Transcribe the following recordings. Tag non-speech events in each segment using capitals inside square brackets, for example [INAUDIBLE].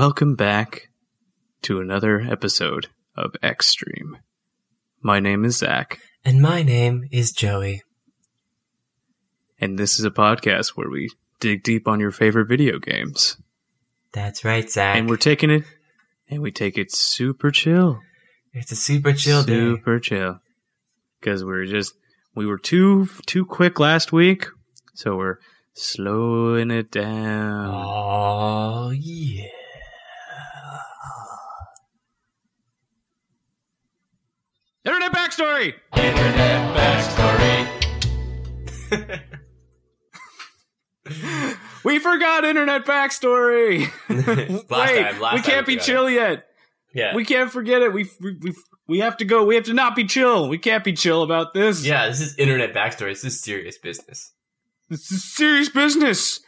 Welcome back to another episode of Extreme. My name is Zach, And my name is Joey. and this is a podcast where we dig deep on your favorite video games. That's right, Zach. And we're taking it, and we take it super chill. it's a super chill day. super chill. Because we're just, we were too, too quick last week, so we're slowing it down. Oh yeah. Internet backstory! Internet backstory. [LAUGHS] We forgot internet backstory! [LAUGHS] Last Wait, time, last we can't be chill yet. Yeah. We can't forget it. We, we we we have to go. We have to not be chill. We can't be chill about this. yeah, this is internet backstory. This is serious business. This is serious business.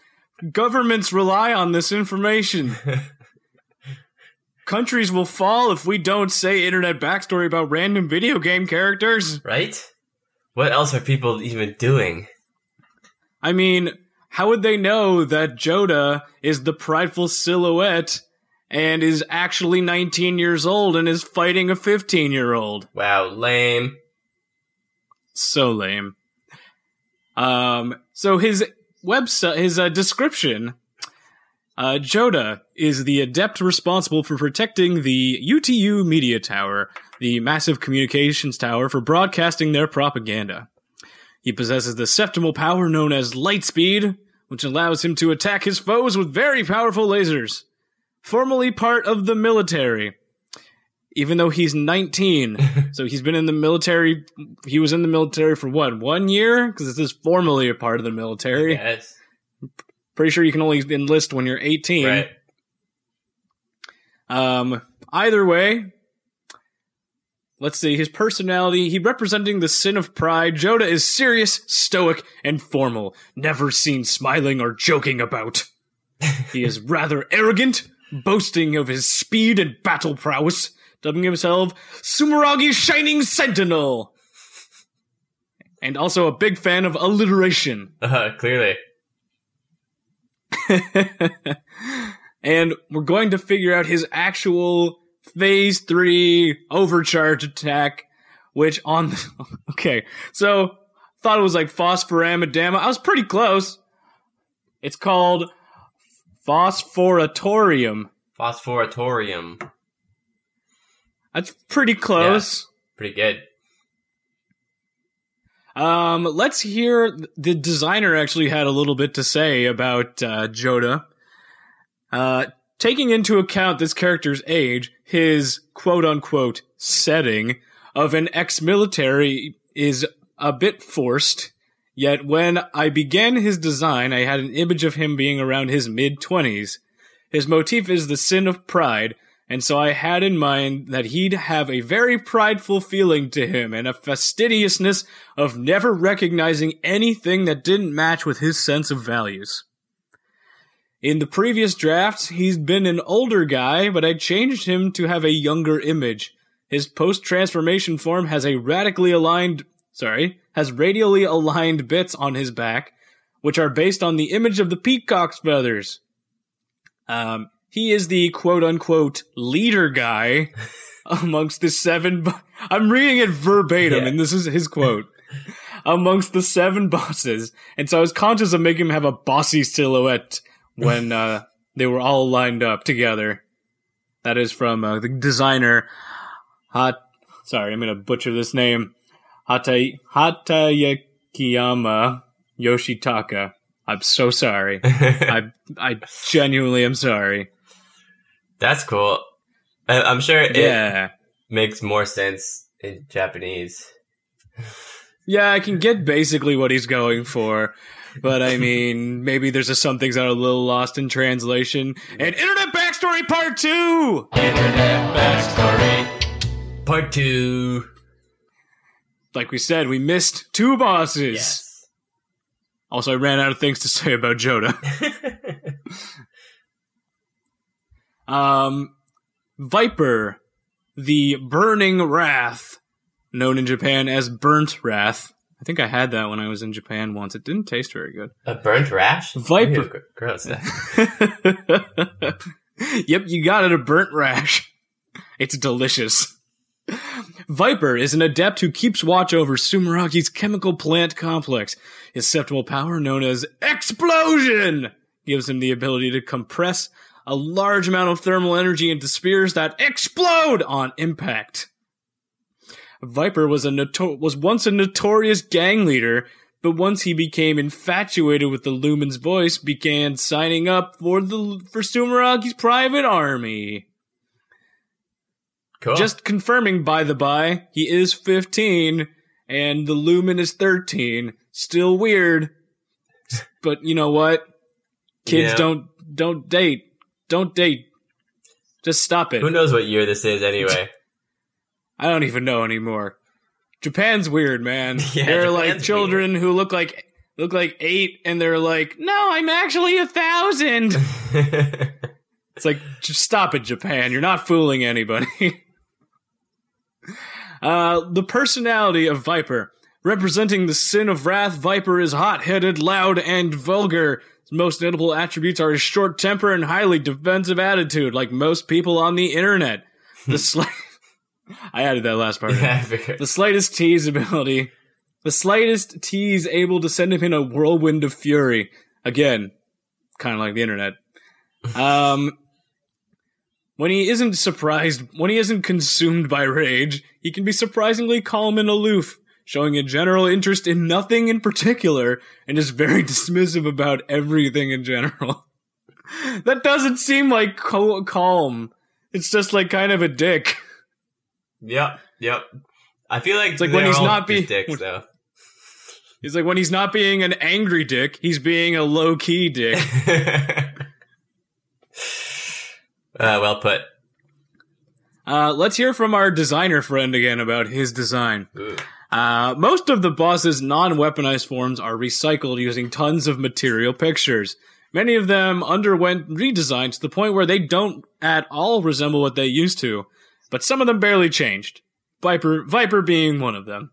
Governments rely on this information. [LAUGHS] Countries will fall if we don't say internet backstory about random video game characters. right? What else are people even doing? I mean, how would they know that Joda is the prideful silhouette and is actually 19 years old and is fighting a 15 year old? Wow, lame. So lame. Um, so his website, his uh, description, uh, Joda is the adept responsible for protecting the UTU media tower, the massive communications tower for broadcasting their propaganda. He possesses the septimal power known as Lightspeed, which allows him to attack his foes with very powerful lasers. Formerly part of the military. Even though he's 19, [LAUGHS] so he's been in the military. He was in the military for what, one year? Because this is formally a part of the military. Yes. Pretty sure you can only enlist when you're 18. Right. Um, either way, let's see his personality. He representing the sin of pride. Joda is serious, stoic, and formal, never seen smiling or joking about. he is [LAUGHS] rather arrogant, boasting of his speed and battle prowess, dubbing himself Sumeragi Shining Sentinel. And also a big fan of alliteration. Uh, clearly. [LAUGHS] and we're going to figure out his actual phase three overcharge attack, which on the, [LAUGHS] okay, so thought it was like phosphoramidama. I was pretty close. It's called phosphoratorium. Phosphoratorium. That's pretty close. Pretty good. Um, let's hear the designer actually had a little bit to say about uh, Joda. Uh, taking into account this character's age, his quote unquote setting of an ex military is a bit forced. Yet when I began his design, I had an image of him being around his mid 20s. His motif is the sin of pride, and so I had in mind that he'd have a very prideful feeling to him and a fastidiousness of never recognizing anything that didn't match with his sense of values. In the previous drafts, he's been an older guy, but I changed him to have a younger image. His post transformation form has a radically aligned, sorry, has radially aligned bits on his back, which are based on the image of the peacock's feathers. Um, he is the quote unquote leader guy [LAUGHS] amongst the seven. Bo- I'm reading it verbatim, Yeah. and this is his quote. [LAUGHS] amongst the seven bosses, and so I was conscious of making him have a bossy silhouette when uh, [LAUGHS] they were all lined up together. That is from uh, the designer. Hat. Sorry, I'm gonna butcher this name. Hata Hatayakiyama Yoshitaka. I'm so sorry. I I genuinely am sorry. That's cool. I, I'm sure it Yeah. makes more sense in Japanese. [LAUGHS] Yeah, I can get basically what he's going for. But I [LAUGHS] mean, maybe there's just some things that are a little lost in translation. And Internet Backstory Part 2! Internet backstory. Part two. Like we said, we missed two bosses. Yes. Also, I ran out of things to say about Joda. [LAUGHS] Um, Viper, the Burning Wrath, known in Japan as Burnt Wrath. I think I had that when I was in Japan once. It didn't taste very good. A burnt rash? Viper. Gross. [LAUGHS] yep, you got it, a burnt rash. It's delicious. Viper is an adept who keeps watch over Sumeragi's chemical plant complex. His septimal power, known as Explosion, gives him the ability to compress a large amount of thermal energy into spears that explode on impact. Viper was a noto- was once a notorious gang leader, but once he became infatuated with the Lumen's voice, began signing up for the for Sumeragi's private army. Cool. Just confirming, by the by, he is 15 and the Lumen is 13. Still weird, but you know what? Kids Yeah. don't don't date. Don't date. Just stop it. Who knows what year this is anyway? [LAUGHS] I don't even know anymore. Japan's weird, man. [LAUGHS] Yeah, they're like Japan's children who look like look like eight, and they're like, "No, I'm actually a thousand. [LAUGHS] It's like, just stop it, Japan. You're not fooling anybody. uh, the personality of Viper. Representing the sin of wrath, Viper is hot headed, loud, and vulgar. Most notable attributes are his short temper and highly defensive attitude, like most people on the internet. The [LAUGHS] slight. I added that last part. yeah, The slightest tease ability. The slightest tease able to send him in a whirlwind of fury. Again, kind of like the internet. [LAUGHS] Um, when he isn't surprised, when he isn't consumed by rage, he can be surprisingly calm and aloof, showing a general interest in nothing in particular, and is very [LAUGHS] dismissive about everything in general. [LAUGHS] that doesn't seem like calm. It's just like kind of a dick. Yep, yep. I feel like it's like when he's not being- dicks [LAUGHS] though. He's like when he's not being an angry dick, he's being a low key dick. uh, well put. Uh, let's hear from our designer friend again about his design. Ooh. Uh, most of the boss's non-weaponized forms are recycled using tons of material pictures. Many of them underwent redesign to the point where they don't at all resemble what they used to, but some of them barely changed. Viper, Viper being one of them.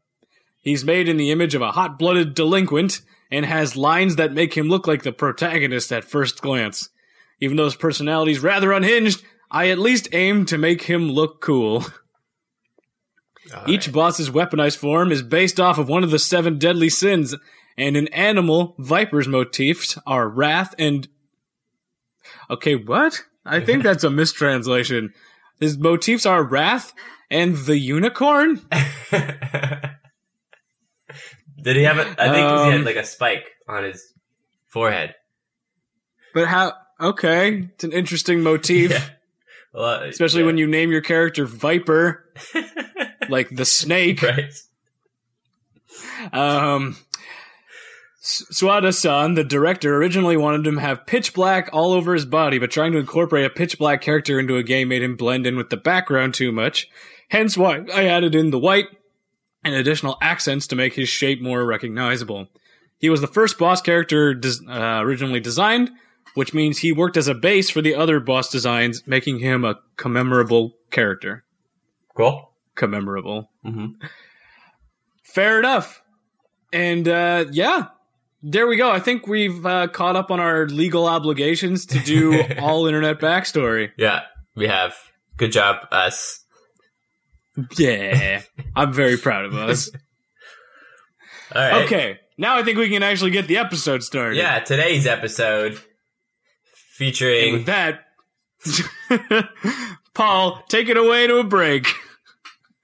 He's made in the image of a hot-blooded delinquent and has lines that make him look like the protagonist at first glance. Even though his personality is rather unhinged, I at least aim to make him look cool. [LAUGHS] All Each right. boss's weaponized form is based off of one of the seven deadly sins, and in animal, Viper's motifs are wrath and. Okay, what? I think that's a mistranslation. His motifs are wrath and the unicorn? [LAUGHS] Did he have a? I think 'cause he had Um, like a spike on his forehead. But how. Okay, it's an interesting motif, [LAUGHS] Yeah. Well, especially yeah. when you name your character Viper, [LAUGHS] like the snake. [LAUGHS] right. Um, Tsuda-san, the director, originally wanted him to have pitch black all over his body, but trying to incorporate a pitch black character into a game made him blend in with the background too much. Hence why I added in the white and additional accents to make his shape more recognizable. He was the first boss character des- uh, originally designed, which means he worked as a base for the other boss designs, making him a commemorable character. Cool. Commemorable. hmm Fair enough. And uh, yeah, there we go. I think we've uh, caught up on our legal obligations to do [LAUGHS] all internet backstory. Yeah, we have. Good job, us. Yeah, I'm very proud of us. [LAUGHS] All right. Okay, now I think we can actually get the episode started. Yeah, today's episode And featuring with that, [LAUGHS] Paul, take it away to a break.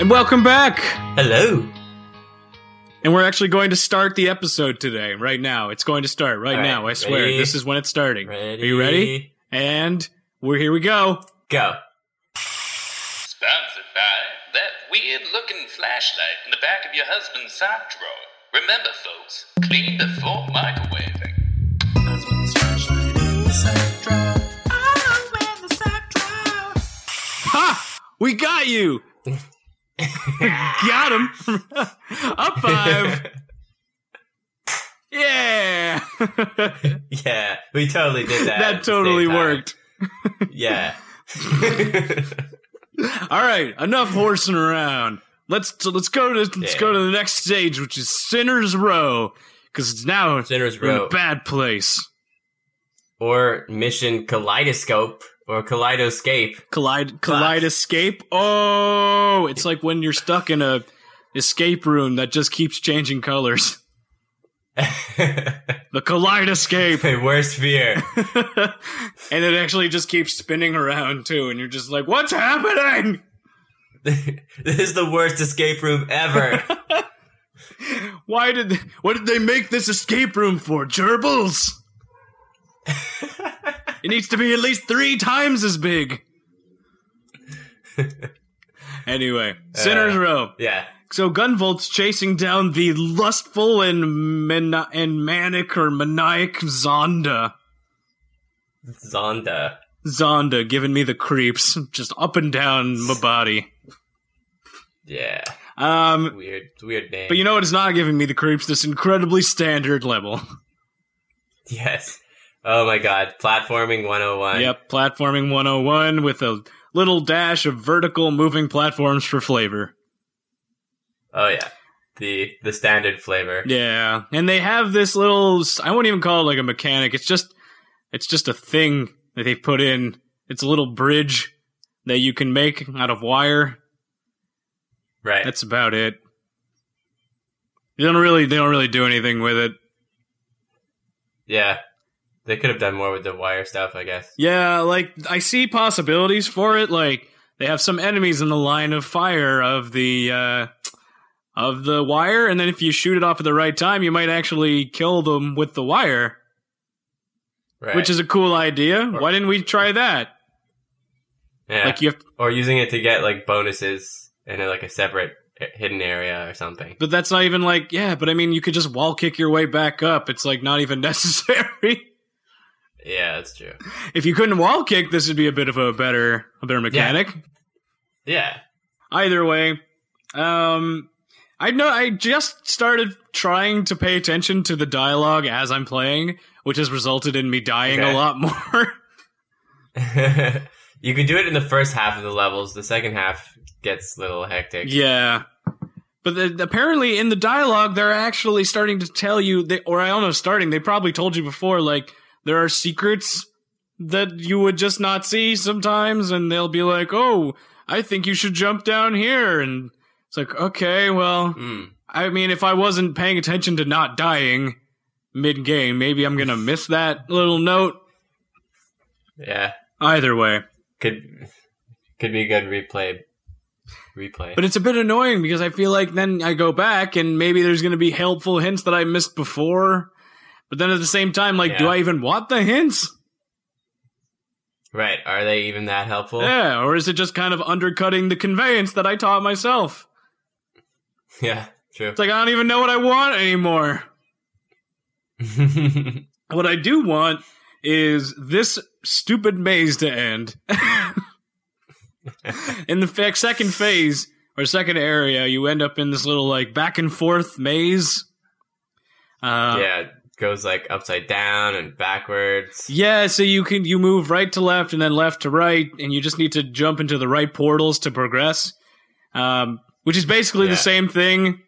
And welcome back. Hello. And we're actually going to start the episode today, right now. It's going to start right, All right, now. I swear. ready? This is when it's starting. Ready? Are you ready? And we're here we go. Go. Sponsored by that weird looking flashlight in the back of your husband's sock drawer. Remember, folks, clean before microwaving. Husband's flashlight in the sock drawer. Oh, in the sock drawer. Ha! We got you! [LAUGHS] [LAUGHS] got him! [LAUGHS] Up five! Yeah! [LAUGHS] Yeah, we totally did that. that totally worked. Yeah. All right, enough horsing around. Let's let's go to let's Yeah. go to the next stage, which is Sinner's Row, because it's now Sinner's we're in a Row. bad place. or Mission Kaleidoscope or Kaleidoscape. Collide Kaleidoscape. Oh, it's like when you're stuck in a escape room that just keeps changing colors. [LAUGHS] The Kaleidoscape, My worst fear. [LAUGHS] and it actually just keeps spinning around too, and you're just like, "What's happening?" [LAUGHS] this is the worst escape room ever. Why did what did they make this escape room for? Gerbils. It needs to be at least three times as big. [LAUGHS] anyway, Sinner's Uh. Row. yeah. So Gunvolt's chasing down the lustful and man- and manic or maniac Zonda. Zonda. Zonda giving me the creeps, just up and down my body. Yeah. Um, Weird. Weird name. but you know what is not giving me the creeps? This incredibly standard level. Yes. Oh my god. Platforming 101. Yep, platforming 101 with a little dash of vertical moving platforms for flavor. Oh yeah. The the standard flavor. Yeah, and they have this little I won't even call it like a mechanic. It's just it's just a thing that they've put in. It's a little bridge that you can make out of wire. Right. That's about it. They don't really they don't really do anything with it. yeah. They could have done more with the wire stuff, I guess. Yeah, like I see possibilities for it. Like they have some enemies in the line of fire of the uh of the wire, and then if you shoot it off at the right time, you might actually kill them with the wire, Right. which is a cool idea. Why didn't we try that? yeah. Like you have, or using it to get like bonuses in a, like a separate uh, hidden area or something. but that's not even like yeah. But I mean, you could just wall kick your way back up. It's like not even [LAUGHS] necessary. Yeah, that's true. if you couldn't wall kick, this would be a bit of a better a better mechanic. Yeah. either way um i know i just started trying to pay attention to the dialogue as i'm playing which has resulted in me dying a lot [LAUGHS] more [LAUGHS] you can do it in the first half of the levels. The second half gets a little hectic. yeah but the, apparently in the dialogue they're actually starting to tell you they, or i don't know starting they probably told you before like there are secrets that you would just not see sometimes and they'll be like oh i think you should jump down here and it's like okay well Mm. I mean, if I wasn't paying attention to not dying mid game, maybe I'm gonna miss that little note. Yeah. Either way, Could could be a good replay. Replay. but it's a bit annoying because I feel like then I go back and maybe there's gonna be helpful hints that I missed before. But then at the same time, like, do I even want the hints? right. Are they even that helpful? Yeah, or is it just kind of undercutting the conveyance that I taught myself? [LAUGHS] Yeah. True. It's like I don't even know what I want anymore. [LAUGHS] What I do want is this stupid maze to end. [LAUGHS] in the fa- second phase or second area, you end up in this little like back and forth maze. Uh, yeah. Goes like upside down and backwards. yeah, so you can you move right to left and then left to right, and you just need to jump into the right portals to progress. Um, which is basically Yeah. the same thing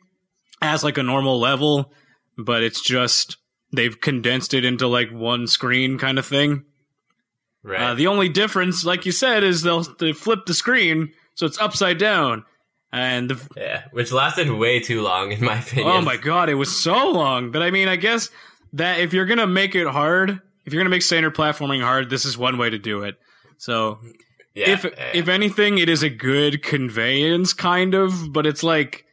as like a normal level, but it's just they've condensed it into like one screen kind of thing. Right. Uh, the only difference, like you said, is they'll they flip the screen so it's upside down, and the, yeah. Which lasted way too long, in my opinion. oh my god, it was so long. But I mean, I guess that if you're gonna make it hard, if you're gonna make standard platforming hard, this is one way to do it. So Yeah, if yeah, if anything, it is a good conveyance, kind of, but it's like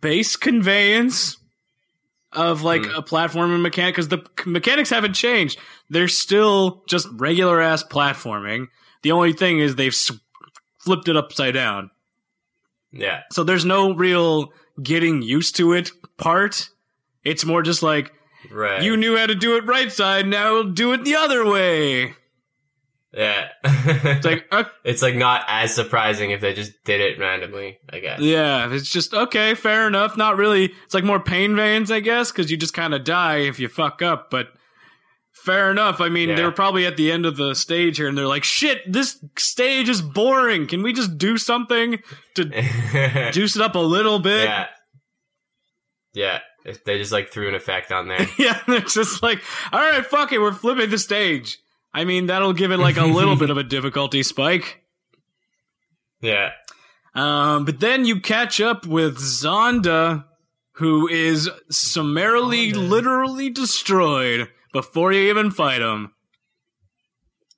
base conveyance of like Hmm. a platforming mechanic because the mechanics haven't changed. They're still just regular ass platforming. The only thing is they've flipped it upside down. yeah, So there's no real getting used to it part. It's more just like right. you knew how to do it right side, now we'll do it the other way. yeah. It's like, [LAUGHS] uh, it's like not as surprising if they just did it randomly. I guess. yeah, it's just okay, fair enough. Not really. It's like more pain veins, I guess, because you just kind of die if you fuck up. But fair enough. I mean, they Yeah. were probably at the end of the stage here, and they're like, "Shit, this stage is boring. Can we just do something to [LAUGHS] juice it up a little bit?" yeah. Yeah. If They just like threw an effect on there. [LAUGHS] yeah, they're just like, all right, fuck it, we're flipping the stage. I mean, that'll give it like a little [LAUGHS] bit of a difficulty spike. Yeah. Um, but then you catch up with Zonda, who is summarily, Zonda. literally destroyed before you even fight him.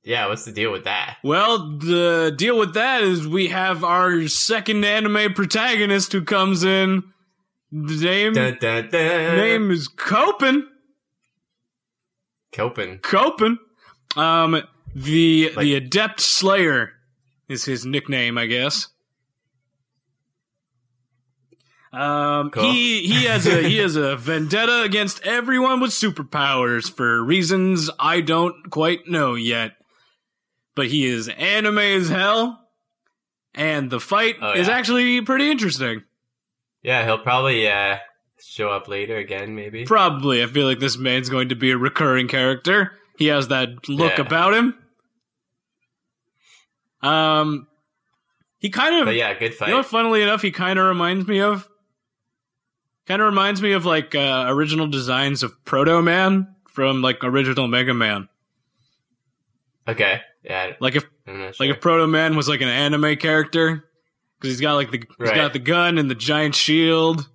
Yeah. What's the deal with that? Well, the deal with that is we have our second anime protagonist who comes in. The name, Dun, dun, dun. name is Copen. Copen. Copen. Um, the Like- the Adept Slayer is his nickname, I guess. Um, Cool. he he has a he has a [LAUGHS] vendetta against everyone with superpowers for reasons I don't quite know yet. But he is anime as hell, and the fight Oh, is actually pretty interesting. Yeah, he'll probably uh show up later again, maybe. Probably, I feel like this man's going to be a recurring character. He has that look Yeah. about him. Um, he kind of, But yeah, good fight. you know, funnily enough, he kind of reminds me of, kind of reminds me of like uh, original designs of Proto Man from like original Mega Man. okay. Yeah. Like if, sure. like if Proto Man was like an anime character, because he's got like the, he's Right. got the gun and the giant shield.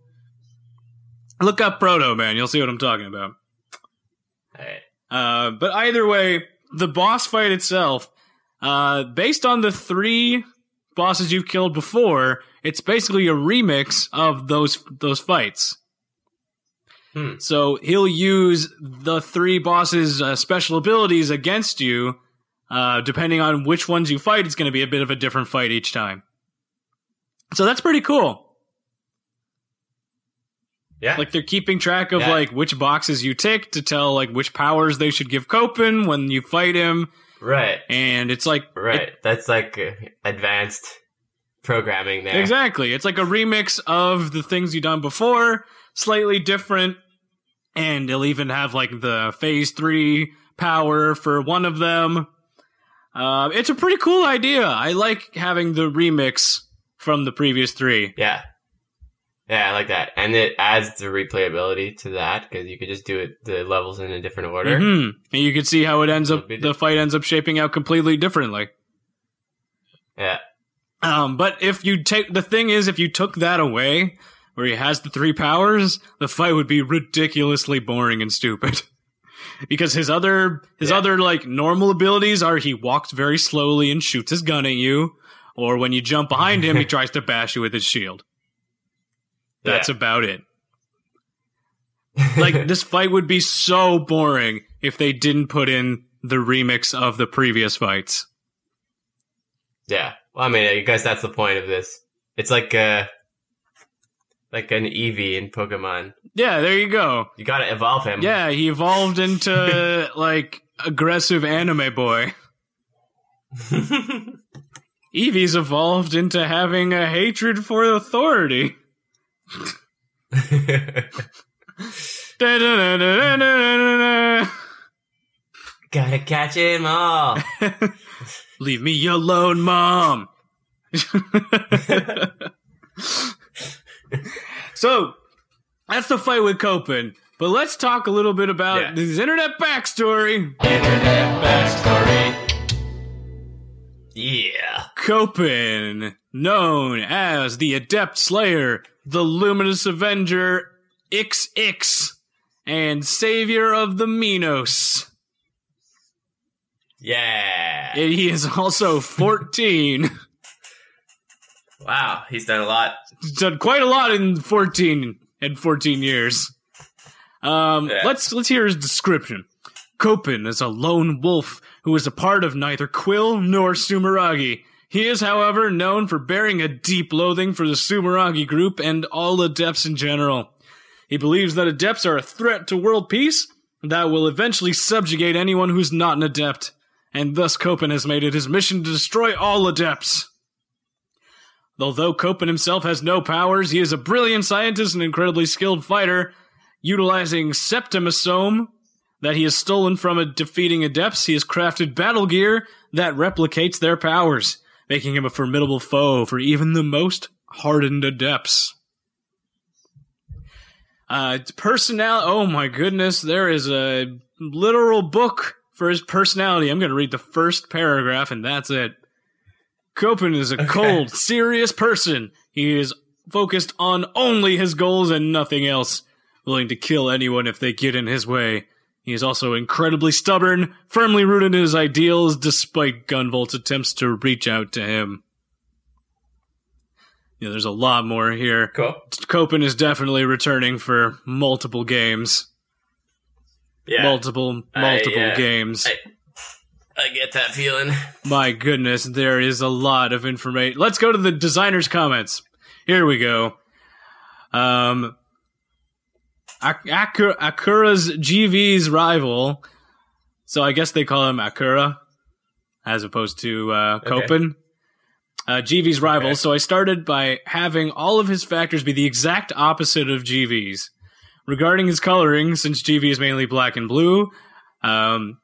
Look up Proto Man, you'll see what I'm talking about. Alright. Uh, but either way, the boss fight itself, uh, based on the three bosses you've killed before, it's basically a remix of those those fights. Hmm. So he'll use the three bosses' uh, special abilities against you. Uh, depending on which ones you fight, it's going to be a bit of a different fight each time. So that's pretty cool. Yeah. Like they're keeping track of Yeah. like which boxes you tick to tell like which powers they should give Copen when you fight him, right. and it's like Right. That's like uh, advanced programming there. exactly, it's like a remix of the things you've done before, slightly different, and they'll even have like the Phase Three power for one of them. Uh, it's a pretty cool idea. I like having the remix from the previous three. Yeah. Yeah, I like that. And it adds the replayability to that because you could just do it the levels in a different order. hmm And you can see how it ends up. It'll The fight ends up shaping out completely differently. Yeah. Um, but if you take the thing is, if you took that away, where he has the three powers, the fight would be ridiculously boring and stupid. [LAUGHS] because his other his Yeah. other like normal abilities are he walks very slowly and shoots his gun at you, or when you jump behind him, he [LAUGHS] tries to bash you with his shield. That's Yeah. about it. Like this fight would be so boring if they didn't put in the remix of the previous fights. Yeah. Well, I mean, I guess that's the point of this. It's like uh like an Eevee in Pokemon. Yeah, there you go. You gotta evolve him. Yeah, he evolved into [LAUGHS] like aggressive anime boy. [LAUGHS] Eevee's evolved into having a hatred for authority. [LAUGHS] Gotta catch him all. [LAUGHS] Leave me alone, mom. [LAUGHS] so that's the fight with Copen. But let's talk a little bit about Yeah. his internet backstory. Internet backstory. Yeah. Copen, known as the Adept Slayer, the Luminous Avenger, XX, and Savior of the Minos. Yeah. And he is also 14. [LAUGHS] wow, he's done a lot. He's done quite a lot in 14 and 14 years. Um, Yeah. let's let's hear his description. Copen is a lone wolf who is a part of neither Quill nor Sumeragi. He is, however, known for bearing a deep loathing for the Sumeragi group and all adepts in general. He believes that adepts are a threat to world peace that will eventually subjugate anyone who's not an adept, and thus Copen has made it his mission to destroy all adepts. Although Copen himself has no powers, he is a brilliant scientist and incredibly skilled fighter. Utilizing Septimisome that he has stolen from a defeating adepts, he has crafted battle gear that replicates their powers, making him a formidable foe for even the most hardened adepts. Uh, personal. Oh my goodness, there is a literal book for his personality. I'm going to read the first paragraph, and that's it. Copen is a cold, serious person. He is focused on only his goals and nothing else, willing to kill anyone if they get in his way. He is also incredibly stubborn, firmly rooted in his ideals, despite Gunvolt's attempts to reach out to him. Yeah, there's a lot more here. Cool. Copen is definitely returning for multiple games. Yeah. Multiple, I, multiple uh, games. I- I get that feeling. My goodness, there is a lot of information. Let's go to the designer's comments. Here we go. Um, Ak- Akura, Akura's GV's rival. So I guess they call him Akura as opposed to uh, Okay. Uh, GV's rival. Okay. So I started by having all of his factors be the exact opposite of GV's. Regarding his coloring, since GV is mainly black and blue, um,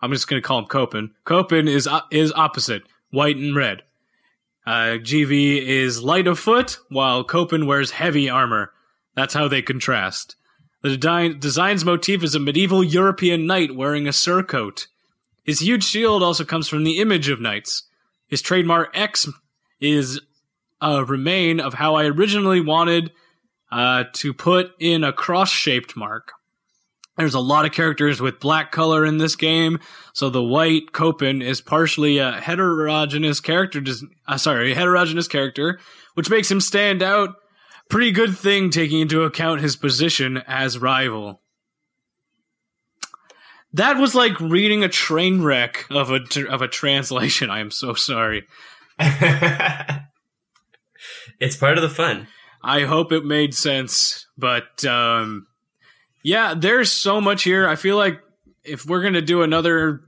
I'm just going to call him Copen. Copen is uh, is opposite, white and red. Uh, GV is light of foot, while Copen wears heavy armor. That's how they contrast. The de- design's motif is a medieval European knight wearing a surcoat. His huge shield also comes from the image of knights. His trademark X is a remain of how I originally wanted uh, to put in a cross-shaped mark. There's a lot of characters with black color in this game, so the white Copen is partially a heterogeneous character. Uh, sorry, a heterogeneous character, which makes him stand out. Pretty good thing taking into account his position as rival. That was like reading a train wreck of a of a translation. I am so sorry. [LAUGHS] it's part of the fun. I hope it made sense, but um, yeah, there's so much here. I feel like if we're gonna do another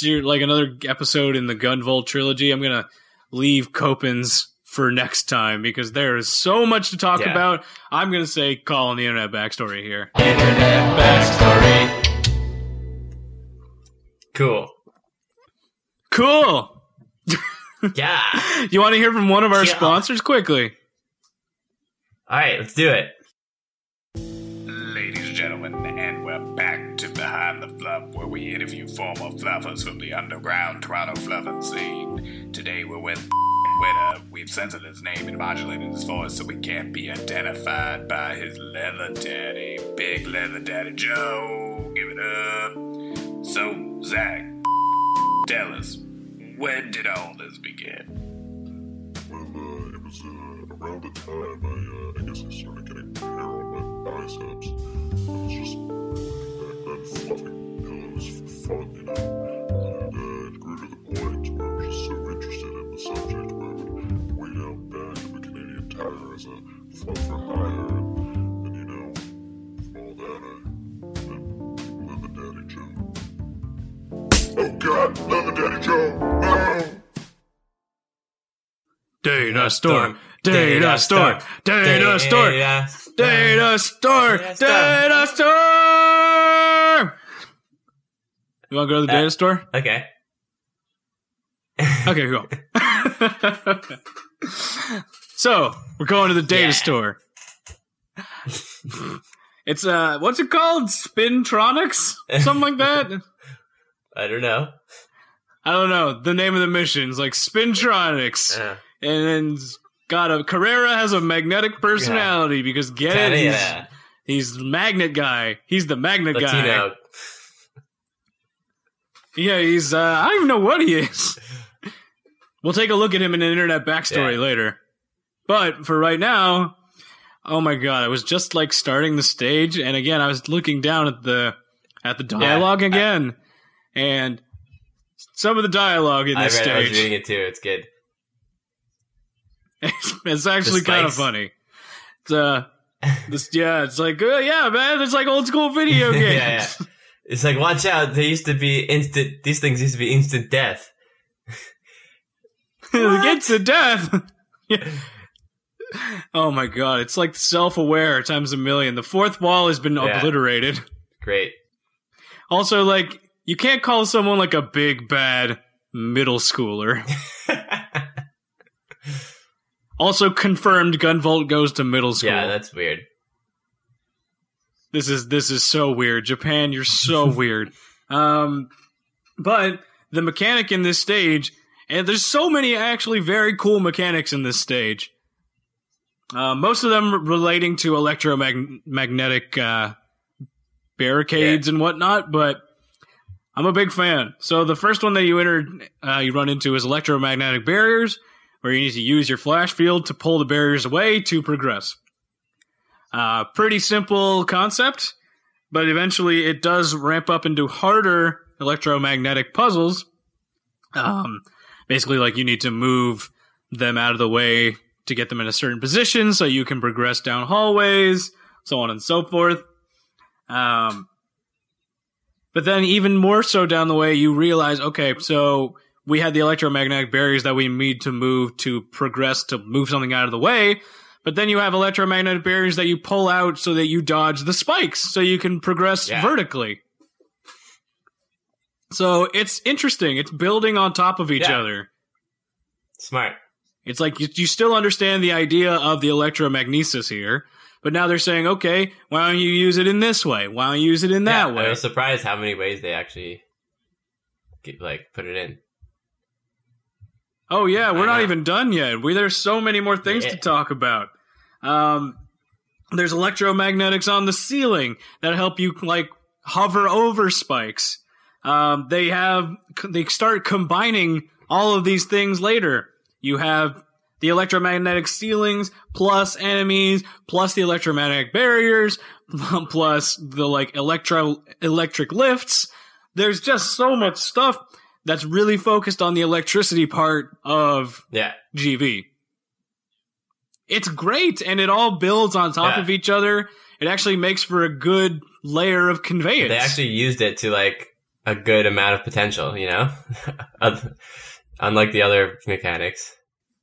like another episode in the Gunvolt trilogy, I'm gonna leave Copen's for next time because there is so much to talk Yeah. about. I'm gonna say call on the internet backstory here. Internet backstory. Cool. Cool. [LAUGHS] Yeah. You want to hear from one of our Yeah. sponsors quickly? All right, let's do it. Ladies and gentlemen, and we're back to Behind the Fluff, where we interview former fluffers from the underground Toronto fluffing scene. Today we're with Witter. We've censored his name and modulated his voice so we can't be identified by his leather daddy, Big Leather Daddy Joe. Give it up. So, Zach, tell us, when did all this begin? Well, uh, it was uh, around the time I, uh, I guess I started getting hair on my biceps. I was just back then fluffing pillows for fun, you know. And uh, it grew to Oh God, Daddy Joe! Data store. Data store. Data store. Data store. Data store. Data store. You want to go to the Uh, data store? Okay. [LAUGHS] Okay, cool. [LAUGHS] so we're going to the data Yeah. store. It's uh, what's it called? Spintronics, something like that. [LAUGHS] I don't know. I don't know. The name of the mission's like Spintronics, Uh, and then got a Carrera has a magnetic personality because get it, he's, he's magnet guy. He's the magnet guy. Yeah, he's. Uh, I don't even know what he is. We'll take a look at him in an internet backstory Yeah. later. But for right now, oh my god, I was just like starting the stage, and again, I was looking down at the at the dialogue I- again, and some of the dialogue in I, this read, I was reading it too. It's good. it's, [LAUGHS] it's actually kind of funny. It's, uh, this, yeah, it's like, uh, yeah, man, it's like old school video [LAUGHS] games. yeah, yeah. It's like, watch out. They used to be instant. These things used to be instant death. [LAUGHS] Get to death. Yeah. Oh my god, it's like self aware times a million. The fourth wall has been Yeah. obliterated. Great. Also, like, you can't call someone like a big bad middle schooler. [LAUGHS] Also confirmed Gunvolt goes to middle school. yeah, that's weird. this is this is so weird. Japan, you're so [LAUGHS] weird. Um but the mechanic in this stage, and there's so many actually very cool mechanics in this stage. Uh, most of them relating to electromagnetic uh, barricades and whatnot, but I'm a big fan. So the first one that you enter, uh, you run into is electromagnetic barriers, where you need to use your flash field to pull the barriers away to progress. Uh, pretty simple concept, but eventually it does ramp up into harder electromagnetic puzzles. Um, basically, like you need to move them out of the way to get them in a certain position so you can progress down hallways, so on and so forth. Um, but then, even more so down the way, you realize okay, so we had the electromagnetic barriers that we need to move to progress to move something out of the way. But then you have electromagnetic barriers that you pull out so that you dodge the spikes so you can progress Yeah. vertically. So it's interesting. It's building on top of each Yeah. other. Smart. It's like you, you still understand the idea of the electromagnesis here, but now they're saying, okay, why don't you use it in this way? Why don't you use it in that yeah, way? I was surprised how many ways they actually get, like put it in. Oh yeah, we're I not know. even done yet. We there's so many more things Yeah. to talk about. Um, there's electromagnetics on the ceiling that help you like hover over spikes. Um, they have they start combining all of these things later. You have the electromagnetic ceilings plus enemies plus the electromagnetic barriers [LAUGHS] plus the like electro electric lifts. There's just so much stuff that's really focused on the electricity part of Yeah. GV. It's great and it all builds on top Yeah. of each other. It actually makes for a good layer of conveyance. They actually used it to like a good amount of potential, you know? [LAUGHS] Unlike the other mechanics.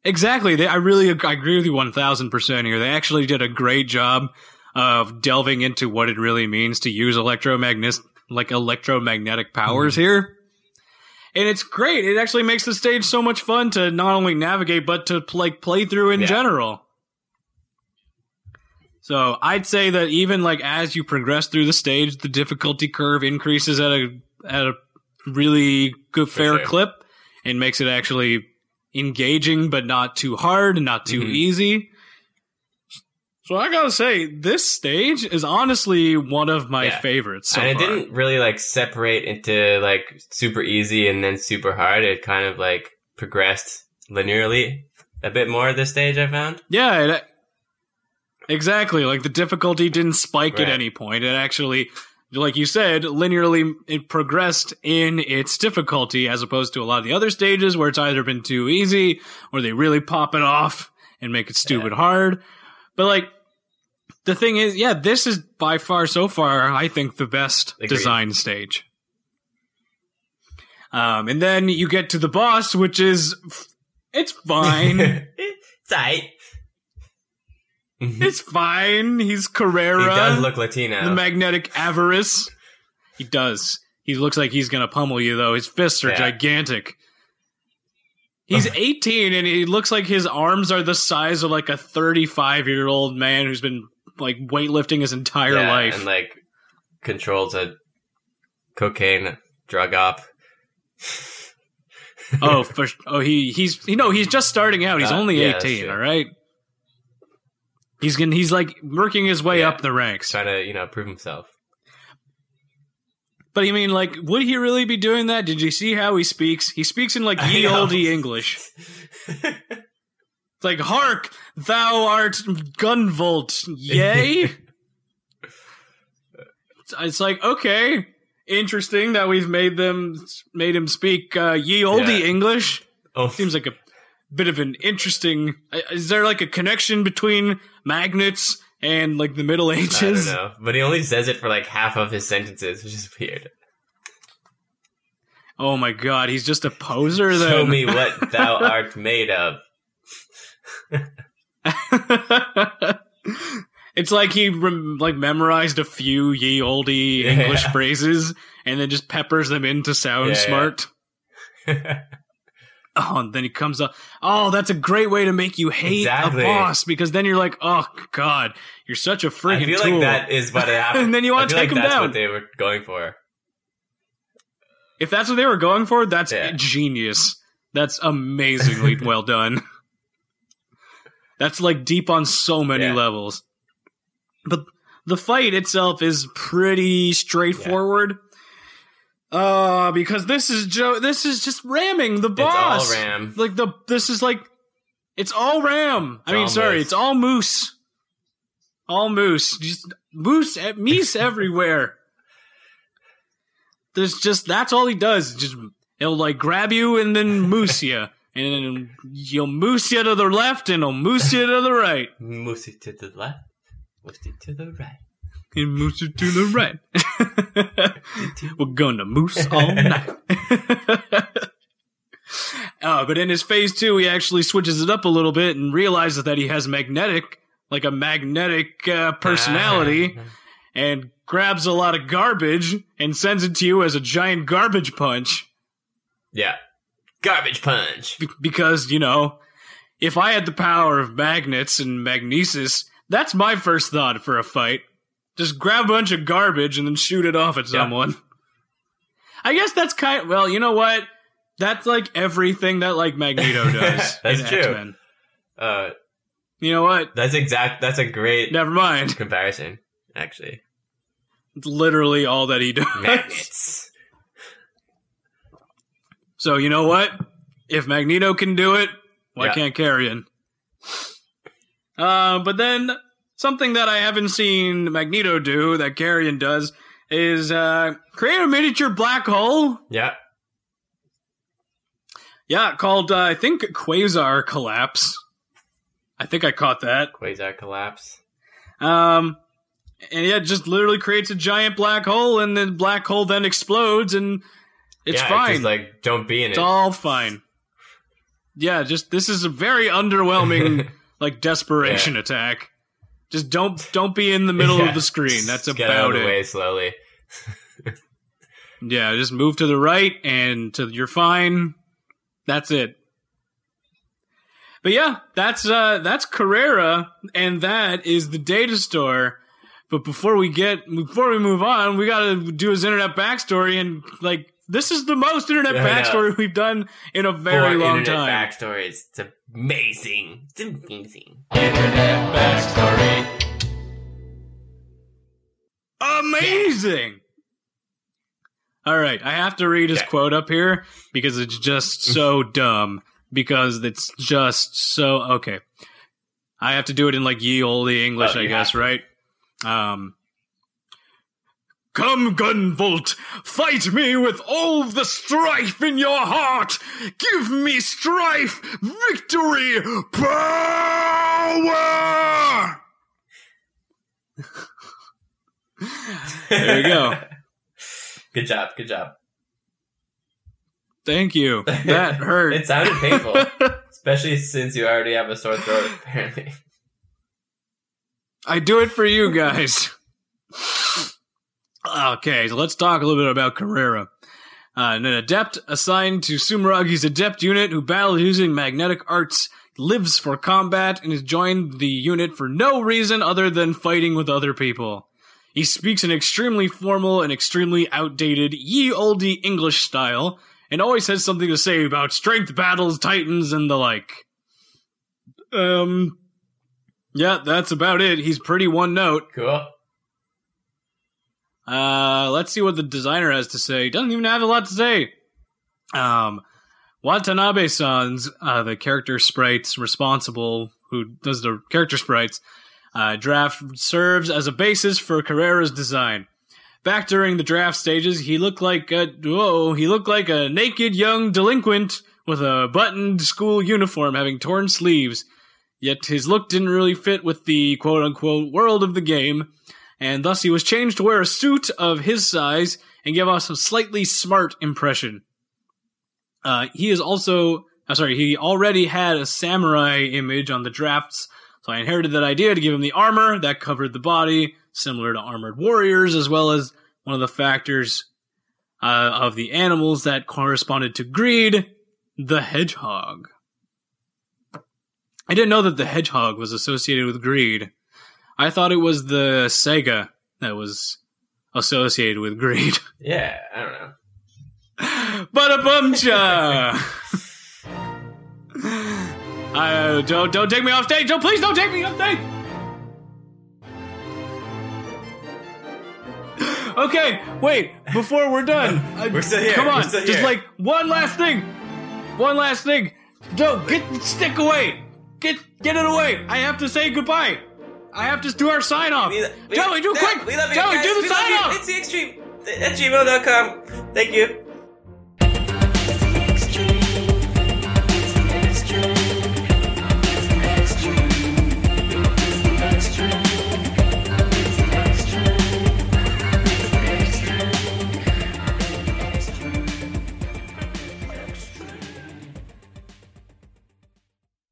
Exactly. They, I really I agree with you 1000% here. They actually did a great job of delving into what it really means to use electromagnet like electromagnetic powers Mm-hmm. here. And it's great. It actually makes the stage so much fun to not only navigate but to like play through in Yeah. general. So, I'd say that even like as you progress through the stage, the difficulty curve increases at a at a really good fair clip and makes it actually engaging but not too hard and not too Mhm. easy. So I gotta say, this stage is honestly one of my Yeah. favorites. So and it far. didn't really like separate into like super easy and then super hard. It kind of like progressed linearly a bit more at this stage, I found. Yeah, it, exactly. Like the difficulty didn't spike at any point. It actually, like you said, linearly it progressed in its difficulty as opposed to a lot of the other stages where it's either been too easy or they really pop it off and make it stupid hard. But like the thing is, yeah, this is by far so far, I think, the best Agreed. design stage. Um, and then you get to the boss, which is it's fine. [LAUGHS] it's. He It's fine. He's Carrera. He does look Latino. the magnetic avarice. He does. He looks like he's gonna pummel you though. His fists are Yeah. gigantic. He's 18 and he looks like his arms are the size of like a 35 year old man who's been like weightlifting his entire Yeah, life. and like controls a cocaine drug op. oh, [LAUGHS] for oh he he's you know he's just starting out. He's Uh, only 18. true. All right. He's gonna he's like working his way Yeah. up the ranks. trying to you know prove himself. But I mean, like, would he really be doing that? Did you see how he speaks? He speaks in like [LAUGHS] ye olde English. It's [LAUGHS] like, hark, thou art Gunvolt, yay? [LAUGHS] it's like, okay, interesting that we've made them made him speak uh, ye olde Yeah. English. oh, Seems like a bit of an interesting. uh, Is there like a connection between magnets and like the Middle Ages. I don't know. But he only says it for like half of his sentences, which is weird. Oh my god, he's just a poser then. Show me what [LAUGHS] thou art made of. [LAUGHS] it's like he rem- like memorized a few ye olde English Yeah. phrases and then just peppers them in to sound Yeah, yeah. [LAUGHS] [LAUGHS] Oh, and then he comes up. Oh, that's a great way to make you hate Exactly. a boss because then you're like, oh god, you're such a I freaking feel tool. like that is what [LAUGHS] happened. And then you wanna take like him that's down. what they were going for. if that's what they were going for, that's Yeah. genius. That's amazingly [LAUGHS] well done. That's like deep on so many Yeah. levels. But the fight itself is pretty straightforward. Uh because this is Joe this is just ramming the boss. It's all Ram. Like the this is like it's all ram. I mean sorry, moose. it's all moose. All moose. Just moose eh, meese [LAUGHS] everywhere. There's just that's all he does. Just he'll like grab you and then [LAUGHS] moose you. And then you'll moose you to the left and he'll moose you to the right. Moosey to the left, Moosey to the right. And moose you [LAUGHS] to the right. We're gonna moose all [LAUGHS] night. uh, but in his phase two, he actually switches it up a little bit and realizes that he has magnetic, like a magnetic uh, personality, and grabs a lot of garbage and sends it to you as a giant garbage punch. Yeah. Garbage punch. Be- because, you know, if I had the power of magnets and magnesis, that's my first thought for a fight. Just grab a bunch of garbage and then shoot it off at Yeah. someone. I guess that's kind well, you know what? That's like everything that like Magneto [LAUGHS] does. That's in true. X-Men. Uh, You know what? that's exact. That's a great Never mind. comparison, actually. It's literally all that he does. Magnets. So you know what? If Magneto can do it, why Yeah. can't Carrera? Uh, but then something that I haven't seen Magneto do that Carrera does is uh, create a miniature black hole. Yeah. Yeah, called uh, I think Quasar Collapse. I think I caught that. Quasar collapse. Um, and yeah, it just literally creates a giant black hole, and the black hole then explodes, and it's yeah, fine. Just like don't be in It's it. all fine. Yeah, just this is a very underwhelming [LAUGHS] like desperation attack. Just don't don't be in the middle [LAUGHS] Yeah. of the screen. That's Just get about out of the it. way slowly. [LAUGHS] Yeah, just move to the right and to you're fine. That's it. But yeah, that's uh that's Carrera and that is the data store. But before we get before we move on, we got to do his internet backstory and like this is the most internet Yeah, [LAUGHS] I know. backstory we've done in a very Four long internet time. backstories. It's amazing. It's amazing. Internet backstory. Amazing. All right, I have to read his Okay. quote up here because it's just [LAUGHS] so dumb. Because it's just so okay. I have to do it in like ye olde English, Oh, I guess, right? Um. Come, Gunvolt, fight me with all the strife in your heart. Give me strife, victory, power. [LAUGHS] There you go. [LAUGHS] good job. Good job. Thank you. That [LAUGHS] hurt. It sounded painful, [LAUGHS] especially since you already have a sore throat. Apparently. I do it for you guys. okay, so let's talk a little bit about Carrera. Uh, an adept assigned to Sumeragi's adept unit who battles using magnetic arts, lives for combat, and has joined the unit for no reason other than fighting with other people. He speaks an extremely formal and extremely outdated ye olde English style, and always has something to say about strength battles, titans, and the like. Um, yeah, that's about it. He's pretty one note. Cool. Uh, let's see what the designer has to say. Doesn't even have a lot to say. Um, Watanabe-san's, uh, the character sprites responsible, who does the character sprites, uh, draft serves as a basis for Carrera's design. Back during the draft stages, he looked like a, whoa, he looked like a naked young delinquent with a buttoned school uniform having torn sleeves. Yet his look didn't really fit with the quote unquote world of the game, and thus he was changed to wear a suit of his size and give us a slightly smart impression. Uh, he is also, uh, sorry, he already had a samurai image on the drafts, so I inherited that idea to give him the armor that covered the body, similar to armored warriors, as well as one of the factors uh, of the animals that corresponded to greed, the hedgehog. I didn't know that the hedgehog was associated with greed. I thought it was the Sega that was associated with greed. [LAUGHS] Yeah, I don't know. but a bumcha. [LAUGHS] I don't don't take me off stage. Don't please don't take me off stage. [GASPS] Okay, wait. Before we're done, uh, [LAUGHS] We're still here, Come on, just here. like one last thing. One last thing. Don't get the stick away. Get get it away. I have to say goodbye. I have to do our sign off. We- we- Joey, do no, quick. We love you Joey, guys. do the we sign off. It's the extreme at gmail.com. Thank you.